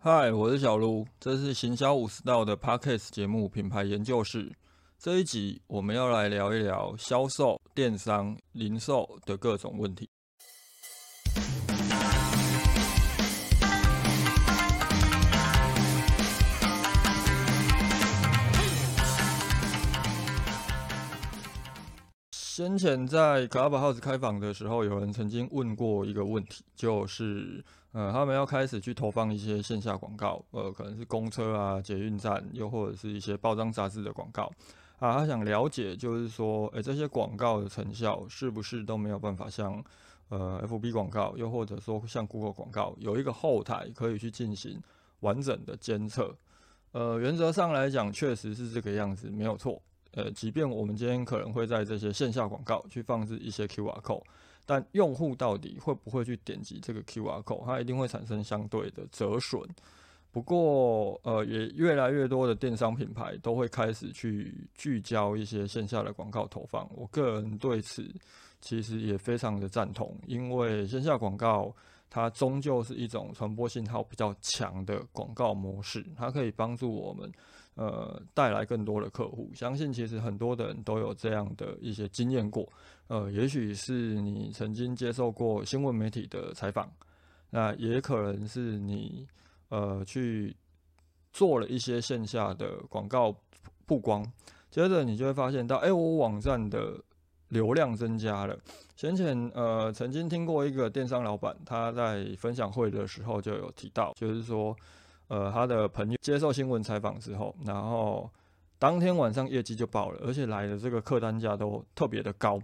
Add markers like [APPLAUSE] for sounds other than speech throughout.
嗨，我是小卢，这是行销五十道的 Podcast 节目品牌研究室。这一集我们要来聊一聊销售、电商、零售的各种问题。先前在 Clubhouse 开房的时候，有人曾经问过一个问题，就是呃，他们要开始去投放一些线下广告，呃，可能是公车啊、捷运站，又或者是一些报章杂志的广告啊。他想了解，就是说，诶，这些广告的成效是不是都没有办法像呃 FB 广告，又或者说像 Google 广告，有一个后台可以去进行完整的监测？呃，原则上来讲，确实是这个样子，没有错。呃，即便我们今天可能会在这些线下广告去放置一些 QR code，但用户到底会不会去点击这个 QR code，它一定会产生相对的折损。不过，呃，也越来越多的电商品牌都会开始去聚焦一些线下的广告投放。我个人对此其实也非常的赞同，因为线下广告它终究是一种传播信号比较强的广告模式，它可以帮助我们。呃，带来更多的客户，相信其实很多的人都有这样的一些经验过。呃，也许是你曾经接受过新闻媒体的采访，那也可能是你呃去做了一些线下的广告曝光，接着你就会发现到，哎，我网站的流量增加了。先前呃曾经听过一个电商老板他在分享会的时候就有提到，就是说。呃，他的朋友接受新闻采访之后，然后当天晚上业绩就爆了，而且来的这个客单价都特别的高。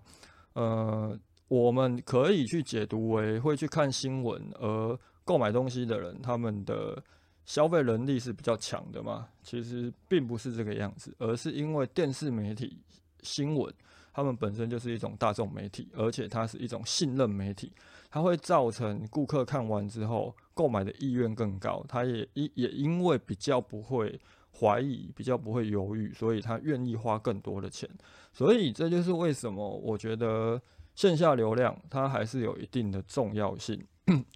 呃，我们可以去解读为会去看新闻而购买东西的人，他们的消费能力是比较强的嘛？其实并不是这个样子，而是因为电视媒体新闻，他们本身就是一种大众媒体，而且它是一种信任媒体。它会造成顾客看完之后购买的意愿更高，他也因也因为比较不会怀疑，比较不会犹豫，所以他愿意花更多的钱。所以这就是为什么我觉得线下流量它还是有一定的重要性，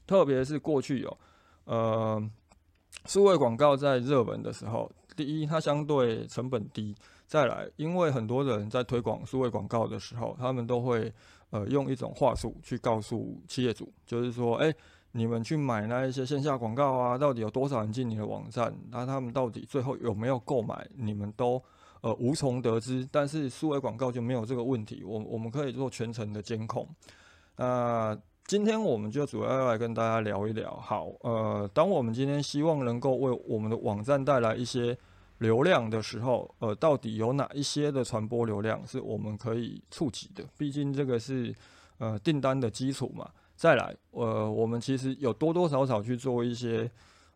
特别是过去有呃数位广告在热门的时候，第一它相对成本低，再来因为很多人在推广数位广告的时候，他们都会。呃，用一种话术去告诉企业主，就是说，哎，你们去买那一些线下广告啊，到底有多少人进你的网站？那他们到底最后有没有购买？你们都呃无从得知。但是数位广告就没有这个问题，我我们可以做全程的监控。那今天我们就主要要来跟大家聊一聊。好，呃，当我们今天希望能够为我们的网站带来一些。流量的时候，呃，到底有哪一些的传播流量是我们可以触及的？毕竟这个是呃订单的基础嘛。再来，呃，我们其实有多多少少去做一些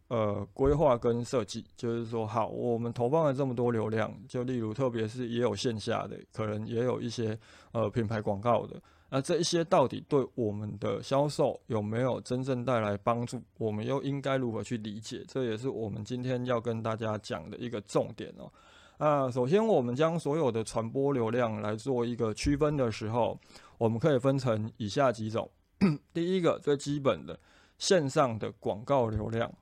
呃规划跟设计，就是说，好，我们投放了这么多流量，就例如特别是也有线下的，可能也有一些呃品牌广告的。那这一些到底对我们的销售有没有真正带来帮助？我们又应该如何去理解？这也是我们今天要跟大家讲的一个重点哦。啊，首先我们将所有的传播流量来做一个区分的时候，我们可以分成以下几种。[CLEARS THROAT] 第一个最基本的线上的广告流量，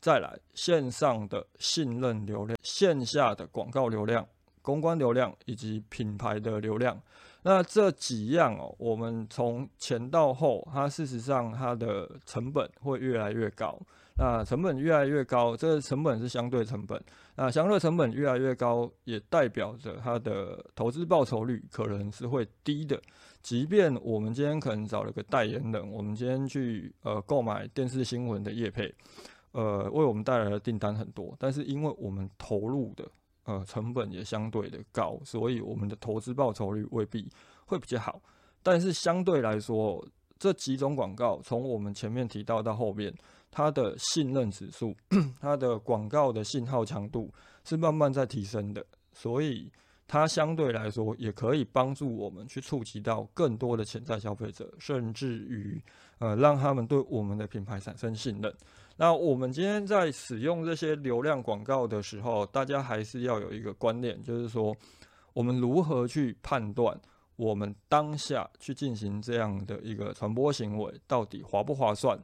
再来线上的信任流量，线下的广告流量。公关流量以及品牌的流量，那这几样哦，我们从前到后，它事实上它的成本会越来越高。那成本越来越高，这个成本是相对成本。那相对成本越来越高，也代表着它的投资报酬率可能是会低的。即便我们今天可能找了个代言人，我们今天去呃购买电视新闻的业配，呃为我们带来的订单很多，但是因为我们投入的。呃，成本也相对的高，所以我们的投资报酬率未必会比较好。但是相对来说，这几种广告从我们前面提到到后面，它的信任指数、[CLEARS THROAT] 它的广告的信号强度是慢慢在提升的，所以它相对来说也可以帮助我们去触及到更多的潜在消费者，甚至于呃让他们对我们的品牌产生信任。那我们今天在使用这些流量广告的时候，大家还是要有一个观念，就是说，我们如何去判断我们当下去进行这样的一个传播行为到底划不划算？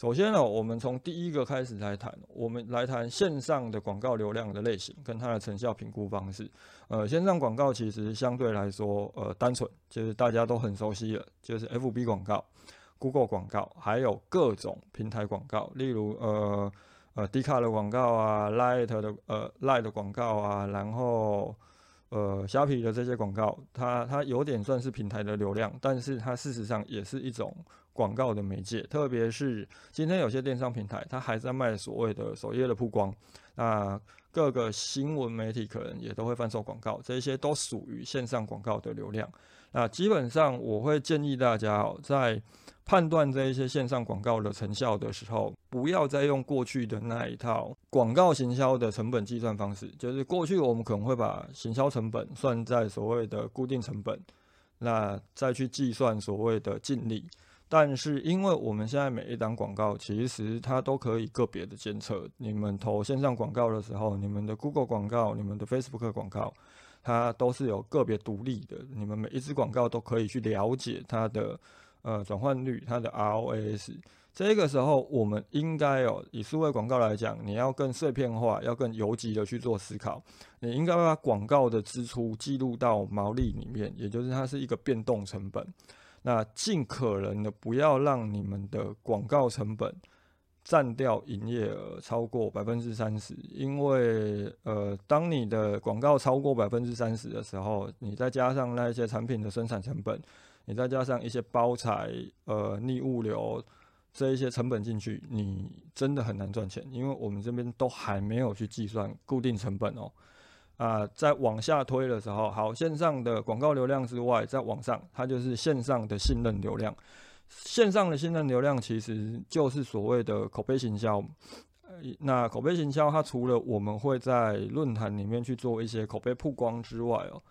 首先呢，我们从第一个开始来谈，我们来谈线上的广告流量的类型跟它的成效评估方式。呃，线上广告其实相对来说，呃，单纯就是大家都很熟悉了，就是 FB 广告、Google 广告，还有各种平台广告，例如呃呃 d 卡的广告啊，Light 的呃 Light 的广告啊，然后。呃，虾皮的这些广告，它它有点算是平台的流量，但是它事实上也是一种广告的媒介。特别是今天有些电商平台，它还在卖所谓的首页的曝光，那各个新闻媒体可能也都会贩售广告，这些都属于线上广告的流量。那基本上我会建议大家哦，在判断这一些线上广告的成效的时候，不要再用过去的那一套广告行销的成本计算方式。就是过去我们可能会把行销成本算在所谓的固定成本，那再去计算所谓的净利。但是因为我们现在每一档广告其实它都可以个别的监测，你们投线上广告的时候，你们的 Google 广告、你们的 Facebook 广告，它都是有个别独立的，你们每一支广告都可以去了解它的。呃，转换率，它的 ROAS，这个时候我们应该哦，以数位广告来讲，你要更碎片化，要更游击的去做思考。你应该把广告的支出记录到毛利里面，也就是它是一个变动成本。那尽可能的不要让你们的广告成本占掉营业额超过百分之三十，因为呃，当你的广告超过百分之三十的时候，你再加上那一些产品的生产成本。你再加上一些包材、呃逆物流这一些成本进去，你真的很难赚钱，因为我们这边都还没有去计算固定成本哦。啊，在往下推的时候，好，线上的广告流量之外，在网上它就是线上的信任流量。线上的信任流量其实就是所谓的口碑行销。那口碑行销，它除了我们会在论坛里面去做一些口碑曝光之外哦。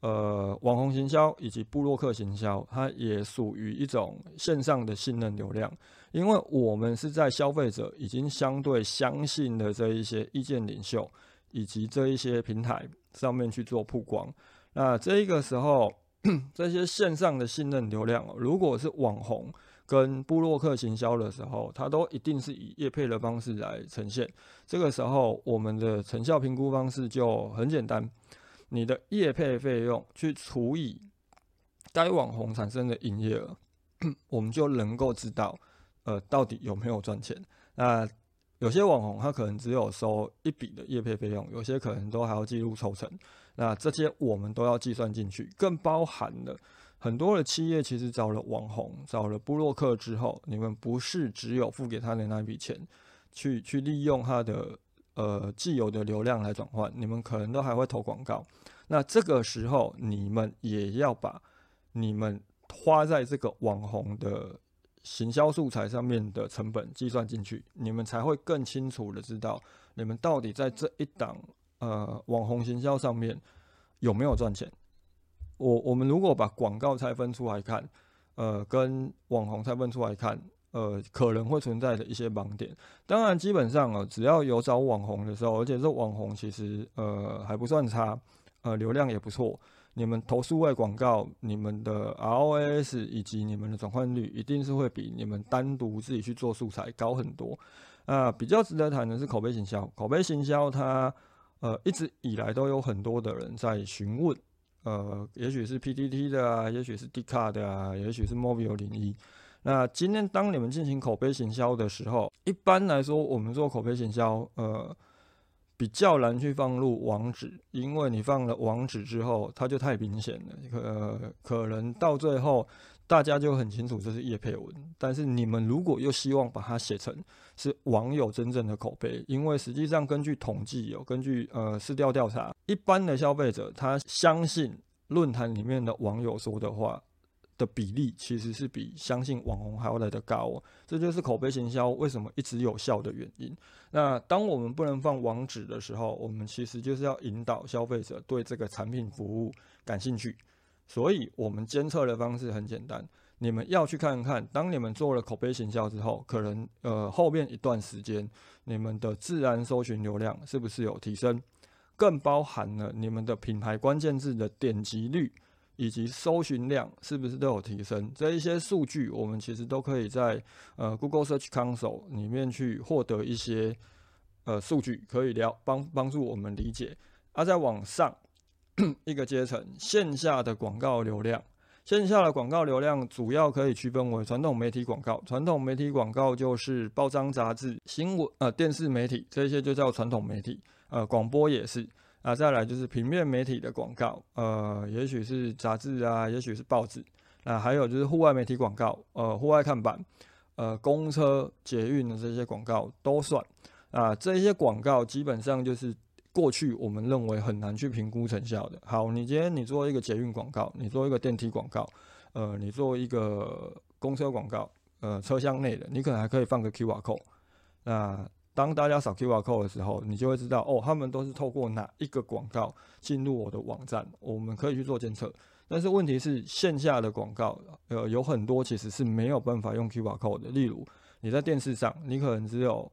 呃，网红行销以及布洛克行销，它也属于一种线上的信任流量，因为我们是在消费者已经相对相信的这一些意见领袖以及这一些平台上面去做曝光。那这一个时候，[CLEARS THROAT] 这些线上的信任流量，如果是网红跟布洛克行销的时候，它都一定是以业配的方式来呈现。这个时候，我们的成效评估方式就很简单。你的业配费用去除以该网红产生的营业额，[CLEARS THROAT] 我们就能够知道，呃，到底有没有赚钱。那有些网红他可能只有收一笔的业配费用，有些可能都还要记录抽成。那这些我们都要计算进去，更包含了很多的企业其实找了网红、找了布洛克之后，你们不是只有付给他的那一笔钱，去去利用他的。呃，既有的流量来转换，你们可能都还会投广告。那这个时候，你们也要把你们花在这个网红的行销素材上面的成本计算进去，你们才会更清楚的知道你们到底在这一档呃网红行销上面有没有赚钱。我我们如果把广告拆分出来看，呃，跟网红拆分出来看。呃，可能会存在的一些盲点。当然，基本上啊，只要有找网红的时候，而且这网红其实呃还不算差，呃流量也不错。你们投数外广告，你们的 ROAS 以及你们的转换率，一定是会比你们单独自己去做素材高很多。啊，比较值得谈的是口碑行销。口碑行销它呃一直以来都有很多的人在询问，呃，也许是 PTT 的啊，也许是 d c a r 的啊，也许是 Mobile 零一。那今天当你们进行口碑行销的时候，一般来说，我们做口碑行销，呃，比较难去放入网址，因为你放了网址之后，它就太明显了，可可能到最后大家就很清楚这是叶配文。但是你们如果又希望把它写成是网友真正的口碑，因为实际上根据统计，有根据呃市调调查，一般的消费者他相信论坛里面的网友说的话。的比例其实是比相信网红还要来得高哦，这就是口碑行销为什么一直有效的原因。那当我们不能放网址的时候，我们其实就是要引导消费者对这个产品服务感兴趣。所以，我们监测的方式很简单，你们要去看看，当你们做了口碑行销之后，可能呃后面一段时间，你们的自然搜寻流量是不是有提升？更包含了你们的品牌关键字的点击率。以及搜寻量是不是都有提升？这一些数据，我们其实都可以在呃 Google Search Console 里面去获得一些呃数据，可以了帮帮助我们理解。而在往上一个阶层，线下的广告流量，线下的广告流量主要可以区分为传统媒体广告，传统媒体广告就是报章、杂志、新闻呃电视媒体这些就叫传统媒体，呃广播也是。啊，再来就是平面媒体的广告，呃，也许是杂志啊，也许是报纸，那还有就是户外媒体广告，呃，户外看板，呃，公车、捷运的这些广告都算。啊，这些广告基本上就是过去我们认为很难去评估成效的。好，你今天你做一个捷运广告，你做一个电梯广告，呃，你做一个公车广告，呃，车厢内的，你可能还可以放个 QR code，那。当大家扫 QR code 的时候，你就会知道哦，他们都是透过哪一个广告进入我的网站，我们可以去做监测。但是问题是，线下的广告，呃，有很多其实是没有办法用 QR code 的。例如，你在电视上，你可能只有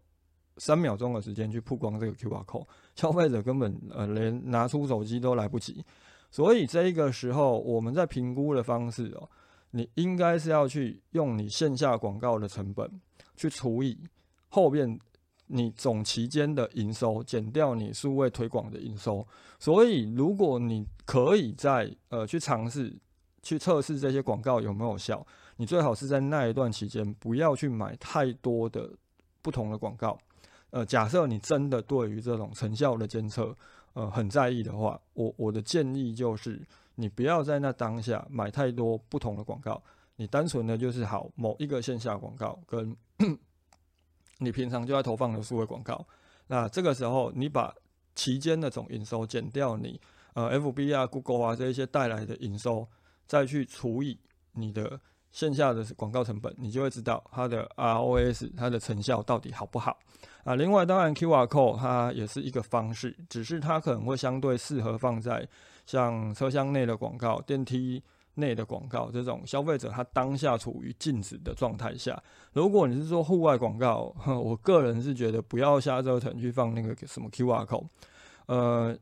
三秒钟的时间去曝光这个 QR code，消费者根本呃连拿出手机都来不及。所以这个时候，我们在评估的方式哦，你应该是要去用你线下广告的成本去除以后面。你总期间的营收减掉你数位推广的营收，所以如果你可以在呃去尝试去测试这些广告有没有效，你最好是在那一段期间不要去买太多的不同的广告。呃，假设你真的对于这种成效的监测呃很在意的话，我我的建议就是你不要在那当下买太多不同的广告，你单纯的就是好某一个线下广告跟。你平常就在投放的数位广告，那这个时候你把期间的总营收减掉，你呃 FB 啊、Google 啊这一些带来的营收，再去除以你的线下的广告成本，你就会知道它的 ROS 它的成效到底好不好啊。另外，当然 QR Code 它也是一个方式，只是它可能会相对适合放在像车厢内的广告、电梯。内的广告，这种消费者他当下处于静止的状态下，如果你是做户外广告，[LAUGHS] 我个人是觉得不要瞎折腾去放那个什么 QR code。呃，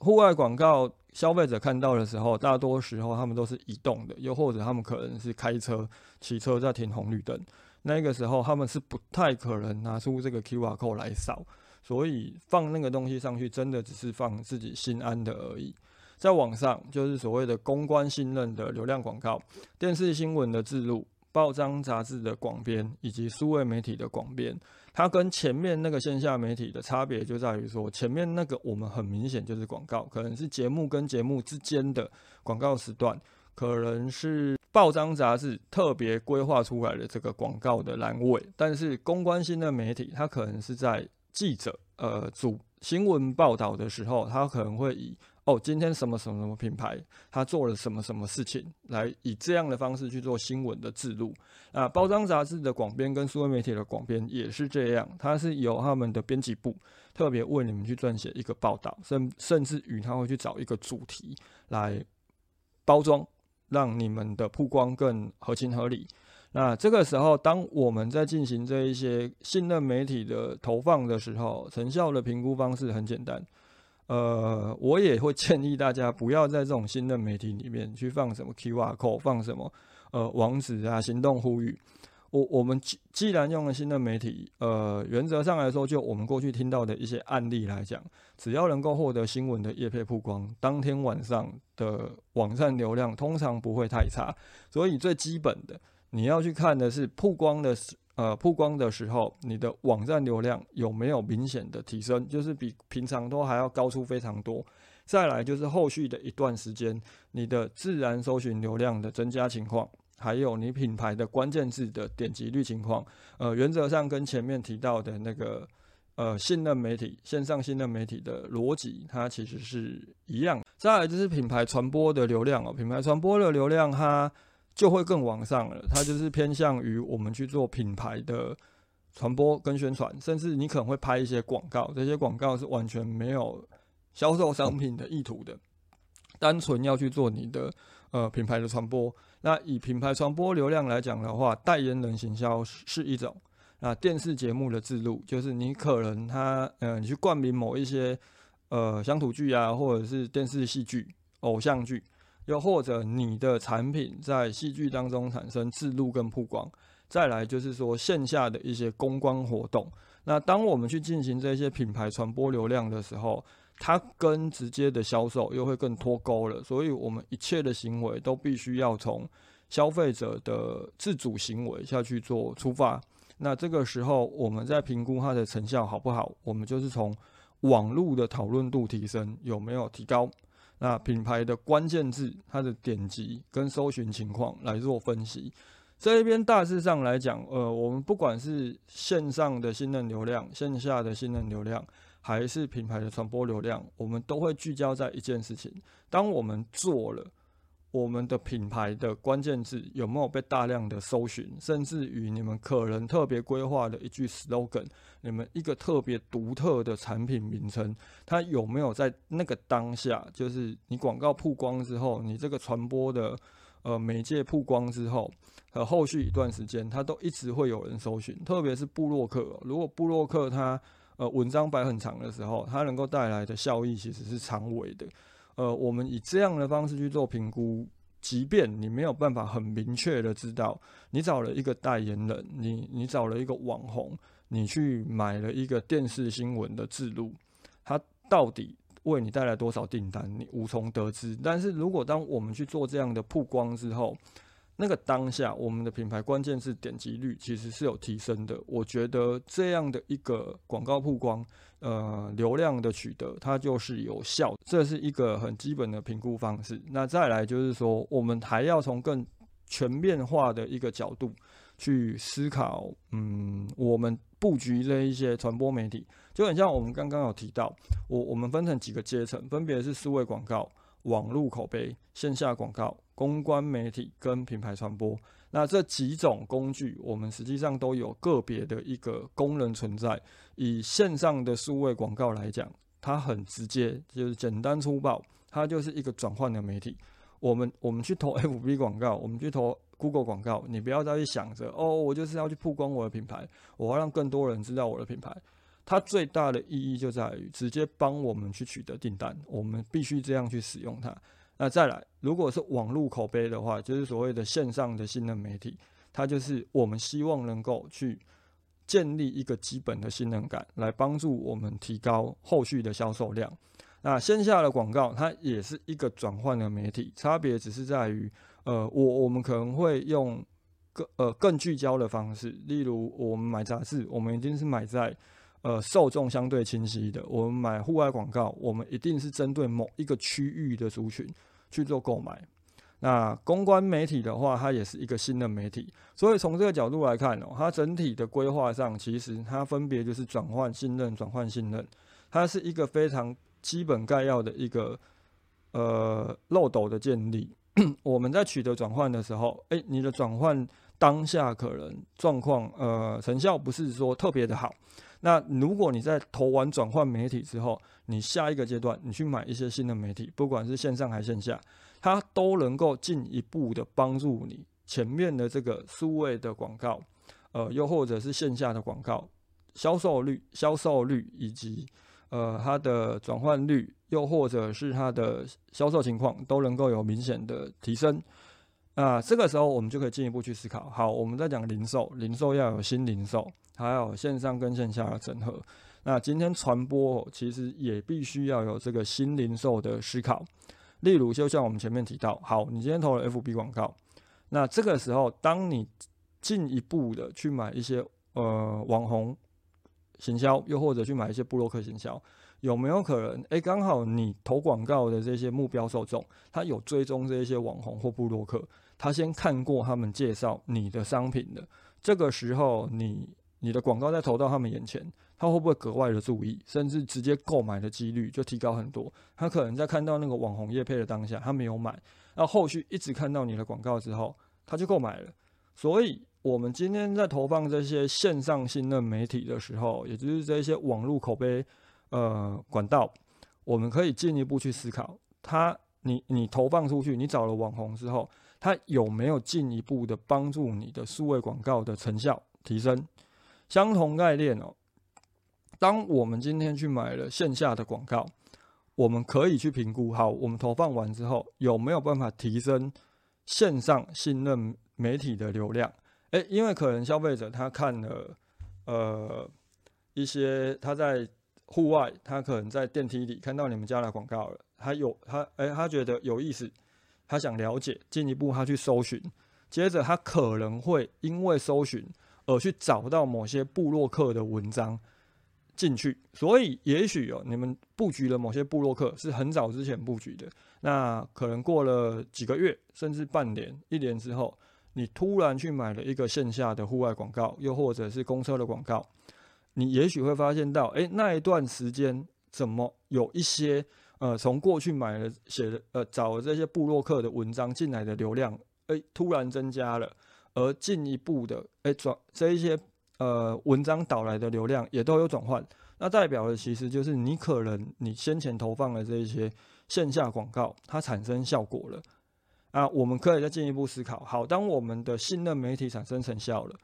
户外广告消费者看到的时候，大多时候他们都是移动的，又或者他们可能是开车、骑车在停红绿灯，那个时候他们是不太可能拿出这个 QR code 来扫，所以放那个东西上去，真的只是放自己心安的而已。在网上就是所谓的公关信任的流量广告、电视新闻的字录、报章杂志的广编以及数位媒体的广编，它跟前面那个线下媒体的差别就在于说，前面那个我们很明显就是广告，可能是节目跟节目之间的广告时段，可能是报章杂志特别规划出来的这个广告的栏位，但是公关性的媒体，它可能是在记者呃主新闻报道的时候，它可能会以哦，今天什么什么什么品牌，他做了什么什么事情，来以这样的方式去做新闻的制录。啊，包装杂志的广编跟数位媒体的广编也是这样，它是由他们的编辑部特别为你们去撰写一个报道，甚甚至于他会去找一个主题来包装，让你们的曝光更合情合理。那这个时候，当我们在进行这一些信任媒体的投放的时候，成效的评估方式很简单。呃，我也会建议大家不要在这种新的媒体里面去放什么 QR code，放什么呃网址啊，行动呼吁。我我们既既然用了新的媒体，呃，原则上来说，就我们过去听到的一些案例来讲，只要能够获得新闻的页配曝光，当天晚上的网站流量通常不会太差。所以最基本的，你要去看的是曝光的。呃，曝光的时候，你的网站流量有没有明显的提升？就是比平常都还要高出非常多。再来就是后续的一段时间，你的自然搜寻流量的增加情况，还有你品牌的关键字的点击率情况。呃，原则上跟前面提到的那个呃信任媒体、线上信任媒体的逻辑，它其实是一样。再来就是品牌传播的流量哦，品牌传播的流量它。就会更往上了，它就是偏向于我们去做品牌的传播跟宣传，甚至你可能会拍一些广告，这些广告是完全没有销售商品的意图的，单纯要去做你的呃品牌的传播。那以品牌传播流量来讲的话，代言人行销是一种，那电视节目的制录就是你可能他呃你去冠名某一些呃乡土剧啊，或者是电视戏剧、偶像剧。又或者你的产品在戏剧当中产生自录跟曝光。再来就是说线下的一些公关活动。那当我们去进行这些品牌传播流量的时候，它跟直接的销售又会更脱钩了。所以，我们一切的行为都必须要从消费者的自主行为下去做出发。那这个时候，我们在评估它的成效好不好，我们就是从网络的讨论度提升有没有提高，那品牌的关键字它的点击跟搜寻情况来做分析。这一边大致上来讲，呃，我们不管是线上的信任流量、线下的信任流量，还是品牌的传播流量，我们都会聚焦在一件事情：当我们做了。我们的品牌的关键字有没有被大量的搜寻，甚至于你们可能特别规划的一句 slogan，你们一个特别独特的产品名称，它有没有在那个当下，就是你广告曝光之后，你这个传播的呃媒介曝光之后，和后续一段时间，它都一直会有人搜寻，特别是布洛克，如果布洛克它呃文章摆很长的时候，它能够带来的效益其实是长尾的。呃，我们以这样的方式去做评估，即便你没有办法很明确的知道，你找了一个代言人，你你找了一个网红，你去买了一个电视新闻的制录，它到底为你带来多少订单，你无从得知。但是如果当我们去做这样的曝光之后，那个当下，我们的品牌关键是点击率其实是有提升的。我觉得这样的一个广告曝光，呃，流量的取得，它就是有效。这是一个很基本的评估方式。那再来就是说，我们还要从更全面化的一个角度去思考，嗯，我们布局这一些传播媒体，就很像我们刚刚有提到，我我们分成几个阶层，分别是数位广告。网络口碑、线下广告、公关媒体跟品牌传播，那这几种工具，我们实际上都有个别的一个功能存在。以线上的数位广告来讲，它很直接，就是简单粗暴，它就是一个转换的媒体。我们我们去投 [LAUGHS] FB 广告，我们去投 Google 广告，你不要再去想着哦，我就是要去曝光我的品牌，我要让更多人知道我的品牌。它最大的意义就在于直接帮我们去取得订单，我们必须这样去使用它。那再来，如果是网络口碑的话，就是所谓的线上的信任媒体，它就是我们希望能够去建立一个基本的信任感，来帮助我们提高后续的销售量。那线下的广告，它也是一个转换的媒体，差别只是在于，呃，我我们可能会用更呃更聚焦的方式，例如我们买杂志，我们一定是买在。呃，受众相对清晰的，我们买户外广告，我们一定是针对某一个区域的族群去做购买。那公关媒体的话，它也是一个新的媒体，所以从这个角度来看哦，它整体的规划上，其实它分别就是转换信任、转换信任，它是一个非常基本概要的一个呃漏斗的建立。[CLEARS THROAT] 我们在取得转换的时候，诶，你的转换当下可能状况呃成效不是说特别的好。那如果你在投完转换媒体之后，你下一个阶段你去买一些新的媒体，不管是线上还是线下，它都能够进一步的帮助你前面的这个数位的广告，呃，又或者是线下的广告销售率、销售率以及呃它的转换率，又或者是它的销售情况，都能够有明显的提升。那这个时候我们就可以进一步去思考，好，我们在讲零售，零售要有新零售。还有线上跟线下的整合，那今天传播其实也必须要有这个新零售的思考。例如，就像我们前面提到，好，你今天投了 FB 广告，那这个时候，当你进一步的去买一些呃网红行销，又或者去买一些布洛克行销，有没有可能？诶，刚好你投广告的这些目标受众，他有追踪这些网红或布洛克，他先看过他们介绍你的商品的，这个时候你。你的广告再投到他们眼前，他会不会格外的注意，甚至直接购买的几率就提高很多？他可能在看到那个网红叶配的当下，他没有买，那后续一直看到你的广告之后，他就购买了。所以，我们今天在投放这些线上信任媒体的时候，也就是这些网络口碑呃管道，我们可以进一步去思考，他你你投放出去，你找了网红之后，他有没有进一步的帮助你的数位广告的成效提升？相同概念哦。当我们今天去买了线下的广告，我们可以去评估，好，我们投放完之后有没有办法提升线上信任媒体的流量？诶，因为可能消费者他看了呃一些他在户外，他可能在电梯里看到你们家的广告了，他有他诶，他觉得有意思，他想了解，进一步他去搜寻，接着他可能会因为搜寻。而去找到某些部落客的文章进去，所以也许哦，你们布局了某些部落客是很早之前布局的，那可能过了几个月，甚至半年、一年之后，你突然去买了一个线下的户外广告，又或者是公车的广告，你也许会发现到，哎，那一段时间怎么有一些呃，从过去买了写的呃，找这些部落客的文章进来的流量，哎，突然增加了。而进一步的，哎转这一些呃文章导来的流量也都有转换，那代表的其实就是你可能你先前投放的这一些线下广告，它产生效果了啊。我们可以再进一步思考，好，当我们的信任媒体产生成效了，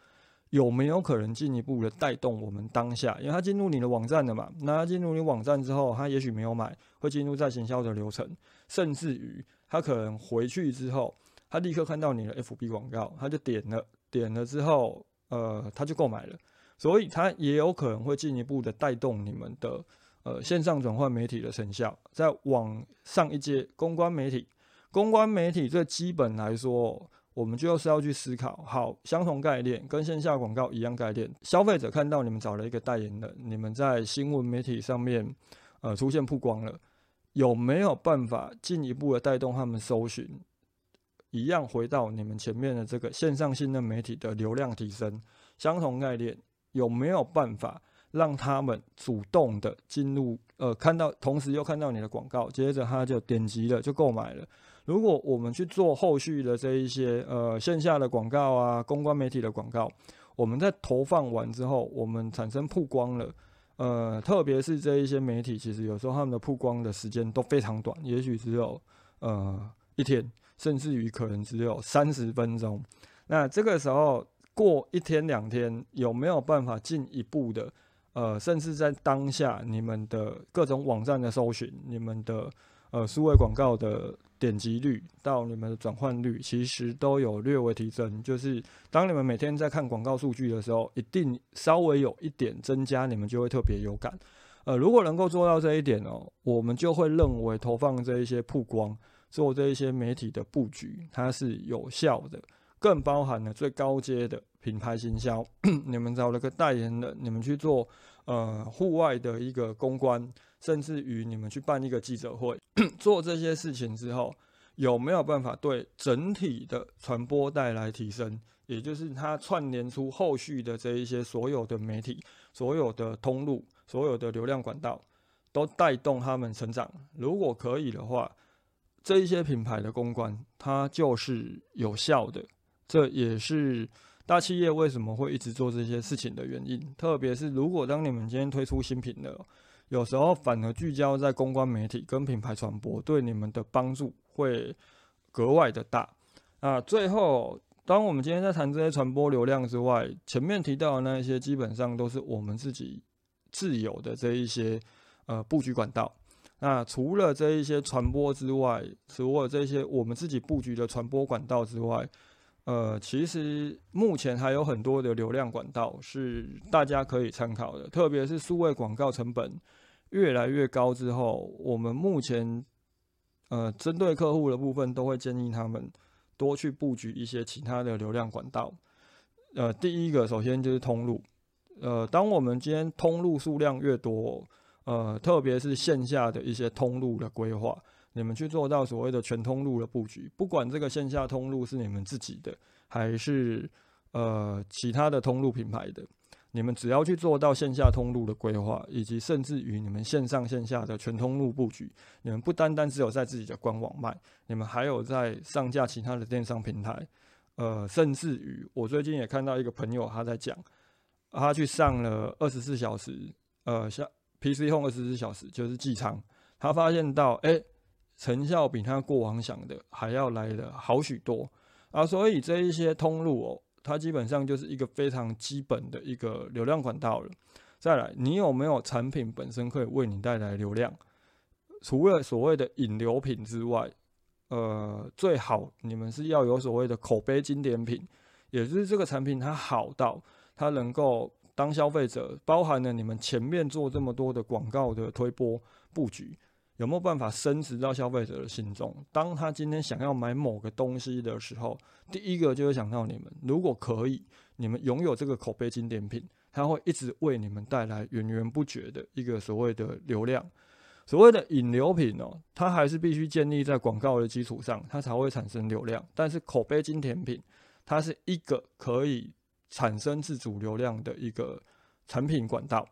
有没有可能进一步的带动我们当下？因为它进入你的网站了嘛，那他进入你网站之后，他也许没有买，会进入在行销的流程，甚至于他可能回去之后。他立刻看到你的 FB 广告，他就点了，点了之后，呃，他就购买了，所以他也有可能会进一步的带动你们的呃线上转换媒体的成效，在往上一阶公关媒体，公关媒体最基本来说，我们就是要去思考，好，相同概念跟线下广告一样概念，消费者看到你们找了一个代言人，你们在新闻媒体上面呃出现曝光了，有没有办法进一步的带动他们搜寻？一样回到你们前面的这个线上信任媒体的流量提升，相同概念有没有办法让他们主动的进入？呃，看到同时又看到你的广告，接着他就点击了就购买了。如果我们去做后续的这一些呃线下的广告啊，公关媒体的广告，我们在投放完之后，我们产生曝光了。呃，特别是这一些媒体，其实有时候他们的曝光的时间都非常短，也许只有呃一天。甚至于可能只有三十分钟，那这个时候过一天两天，有没有办法进一步的，呃，甚至在当下你们的各种网站的搜寻，你们的呃数位广告的点击率到你们的转换率，其实都有略微提升。就是当你们每天在看广告数据的时候，一定稍微有一点增加，你们就会特别有感。呃，如果能够做到这一点哦，我们就会认为投放这一些曝光。做这一些媒体的布局，它是有效的，更包含了最高阶的品牌行销。你们找了个代言人，你们去做呃户外的一个公关，甚至于你们去办一个记者会，做这些事情之后，有没有办法对整体的传播带来提升？也就是它串联出后续的这一些所有的媒体、所有的通路、所有的流量管道，都带动他们成长。如果可以的话。这一些品牌的公关，它就是有效的，这也是大企业为什么会一直做这些事情的原因。特别是如果当你们今天推出新品了，有时候反而聚焦在公关媒体跟品牌传播，对你们的帮助会格外的大。啊，最后，当我们今天在谈这些传播流量之外，前面提到的那一些，基本上都是我们自己自有的这一些呃布局管道。那除了这一些传播之外，除了这些我们自己布局的传播管道之外，呃，其实目前还有很多的流量管道是大家可以参考的。特别是数位广告成本越来越高之后，我们目前呃针对客户的部分都会建议他们多去布局一些其他的流量管道。呃，第一个首先就是通路，呃，当我们今天通路数量越多。呃，特别是线下的一些通路的规划，你们去做到所谓的全通路的布局，不管这个线下通路是你们自己的，还是呃其他的通路品牌的，你们只要去做到线下通路的规划，以及甚至于你们线上线下的全通路布局，你们不单单只有在自己的官网卖，你们还有在上架其他的电商平台，呃，甚至于我最近也看到一个朋友他在讲，他去上了二十四小时，呃，像。PC Home 二十四小时就是寄仓，他发现到，哎，成效比他过往想的还要来的好许多啊！所以这一些通路哦，它基本上就是一个非常基本的一个流量管道了。再来，你有没有产品本身可以为你带来流量？除了所谓的引流品之外，呃，最好你们是要有所谓的口碑经典品，也就是这个产品它好到它能够当消费者，包含了你们前面做这么多的广告的推波布局。有没有办法升值到消费者的心中？当他今天想要买某个东西的时候，第一个就会想到你们。如果可以，你们拥有这个口碑经典品，它会一直为你们带来源源不绝的一个所谓的流量。所谓的引流品哦，它还是必须建立在广告的基础上，它才会产生流量。但是口碑经典品，它是一个可以产生自主流量的一个产品管道。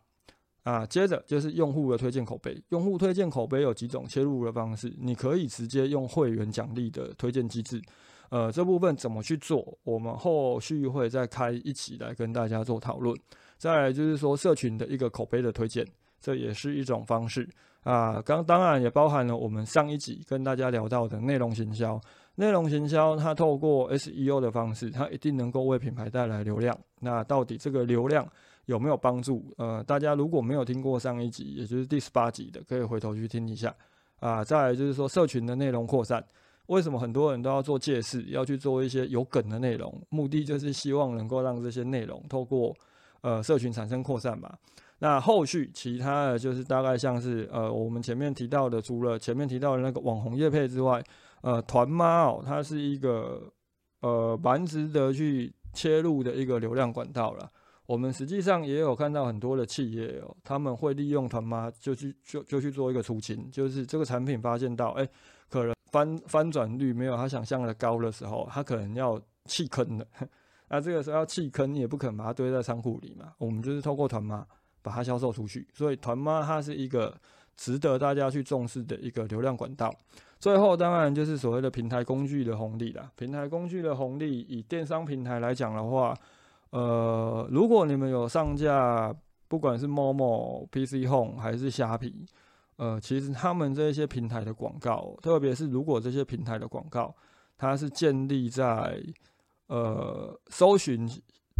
啊，接着就是用户的推荐口碑。用户推荐口碑有几种切入的方式，你可以直接用会员奖励的推荐机制。呃，这部分怎么去做？我们后续会再开一起来跟大家做讨论。再来就是说，社群的一个口碑的推荐，这也是一种方式啊。刚当然也包含了我们上一集跟大家聊到的内容行销。内容行销它透过 SEO 的方式，它一定能够为品牌带来流量。那到底这个流量？有没有帮助？呃，大家如果没有听过上一集，也就是第十八集的，可以回头去听一下啊。再来就是说，社群的内容扩散，为什么很多人都要做借势，要去做一些有梗的内容？目的就是希望能够让这些内容透过呃社群产生扩散嘛。那后续其他的就是大概像是呃我们前面提到的，除了前面提到的那个网红业配之外，呃团妈哦，它是一个呃蛮值得去切入的一个流量管道了。我们实际上也有看到很多的企业哦，他们会利用团妈就去就就去做一个出清，就是这个产品发现到哎，可能翻翻转率没有他想象的高的时候，他可能要弃坑的。[LAUGHS] 那这个时候要弃坑，也不可能把它堆在仓库里嘛。我们就是透过团妈把它销售出去，所以团妈它是一个值得大家去重视的一个流量管道。最后当然就是所谓的平台工具的红利啦。平台工具的红利，以电商平台来讲的话。呃，如果你们有上架，不管是某某 PC Home 还是虾皮，呃，其实他们这些平台的广告，特别是如果这些平台的广告，它是建立在呃搜寻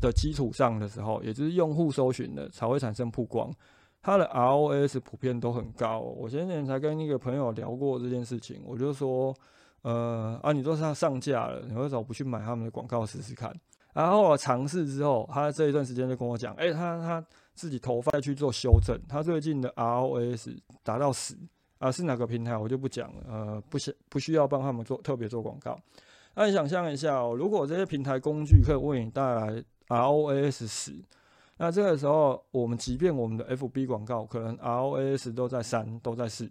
的基础上的时候，也就是用户搜寻的，才会产生曝光，它的 ROS 普遍都很高。我前几天才跟一个朋友聊过这件事情，我就说，呃，啊，你都上上架了，你为什么不去买他们的广告试试看？然后我尝试之后，他这一段时间就跟我讲，哎，他他自己头发去做修正，他最近的 ROS 达到十啊，是哪个平台我就不讲了，呃，不需不需要帮他们做特别做广告。那你想象一下哦，如果这些平台工具可以为你带来 ROS 十，那这个时候我们即便我们的 FB 广告可能 ROS 都在三都在四，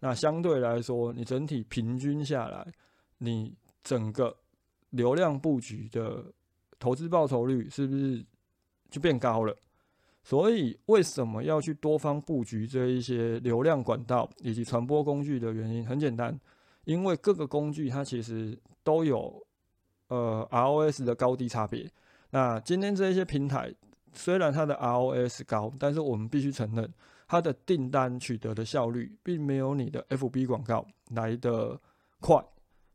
那相对来说，你整体平均下来，你整个流量布局的。投资报酬率是不是就变高了？所以为什么要去多方布局这一些流量管道以及传播工具的原因很简单，因为各个工具它其实都有呃 ROS 的高低差别。那今天这一些平台虽然它的 ROS 高，但是我们必须承认它的订单取得的效率并没有你的 FB 广告来的快，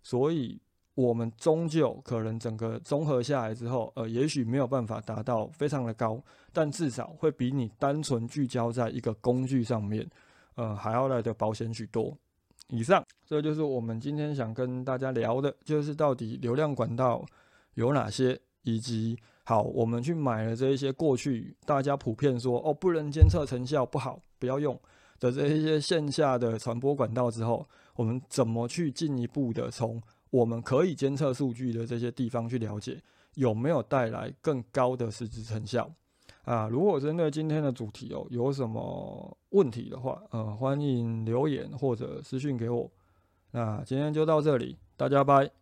所以。我们终究可能整个综合下来之后，呃，也许没有办法达到非常的高，但至少会比你单纯聚焦在一个工具上面，呃，还要来的保险许多。以上，这就是我们今天想跟大家聊的，就是到底流量管道有哪些，以及好，我们去买了这一些过去大家普遍说哦不能监测成效不好，不要用的这一些线下的传播管道之后，我们怎么去进一步的从我们可以监测数据的这些地方去了解有没有带来更高的实质成效啊？如果针对今天的主题哦有什么问题的话，呃，欢迎留言或者私讯给我。那今天就到这里，大家拜。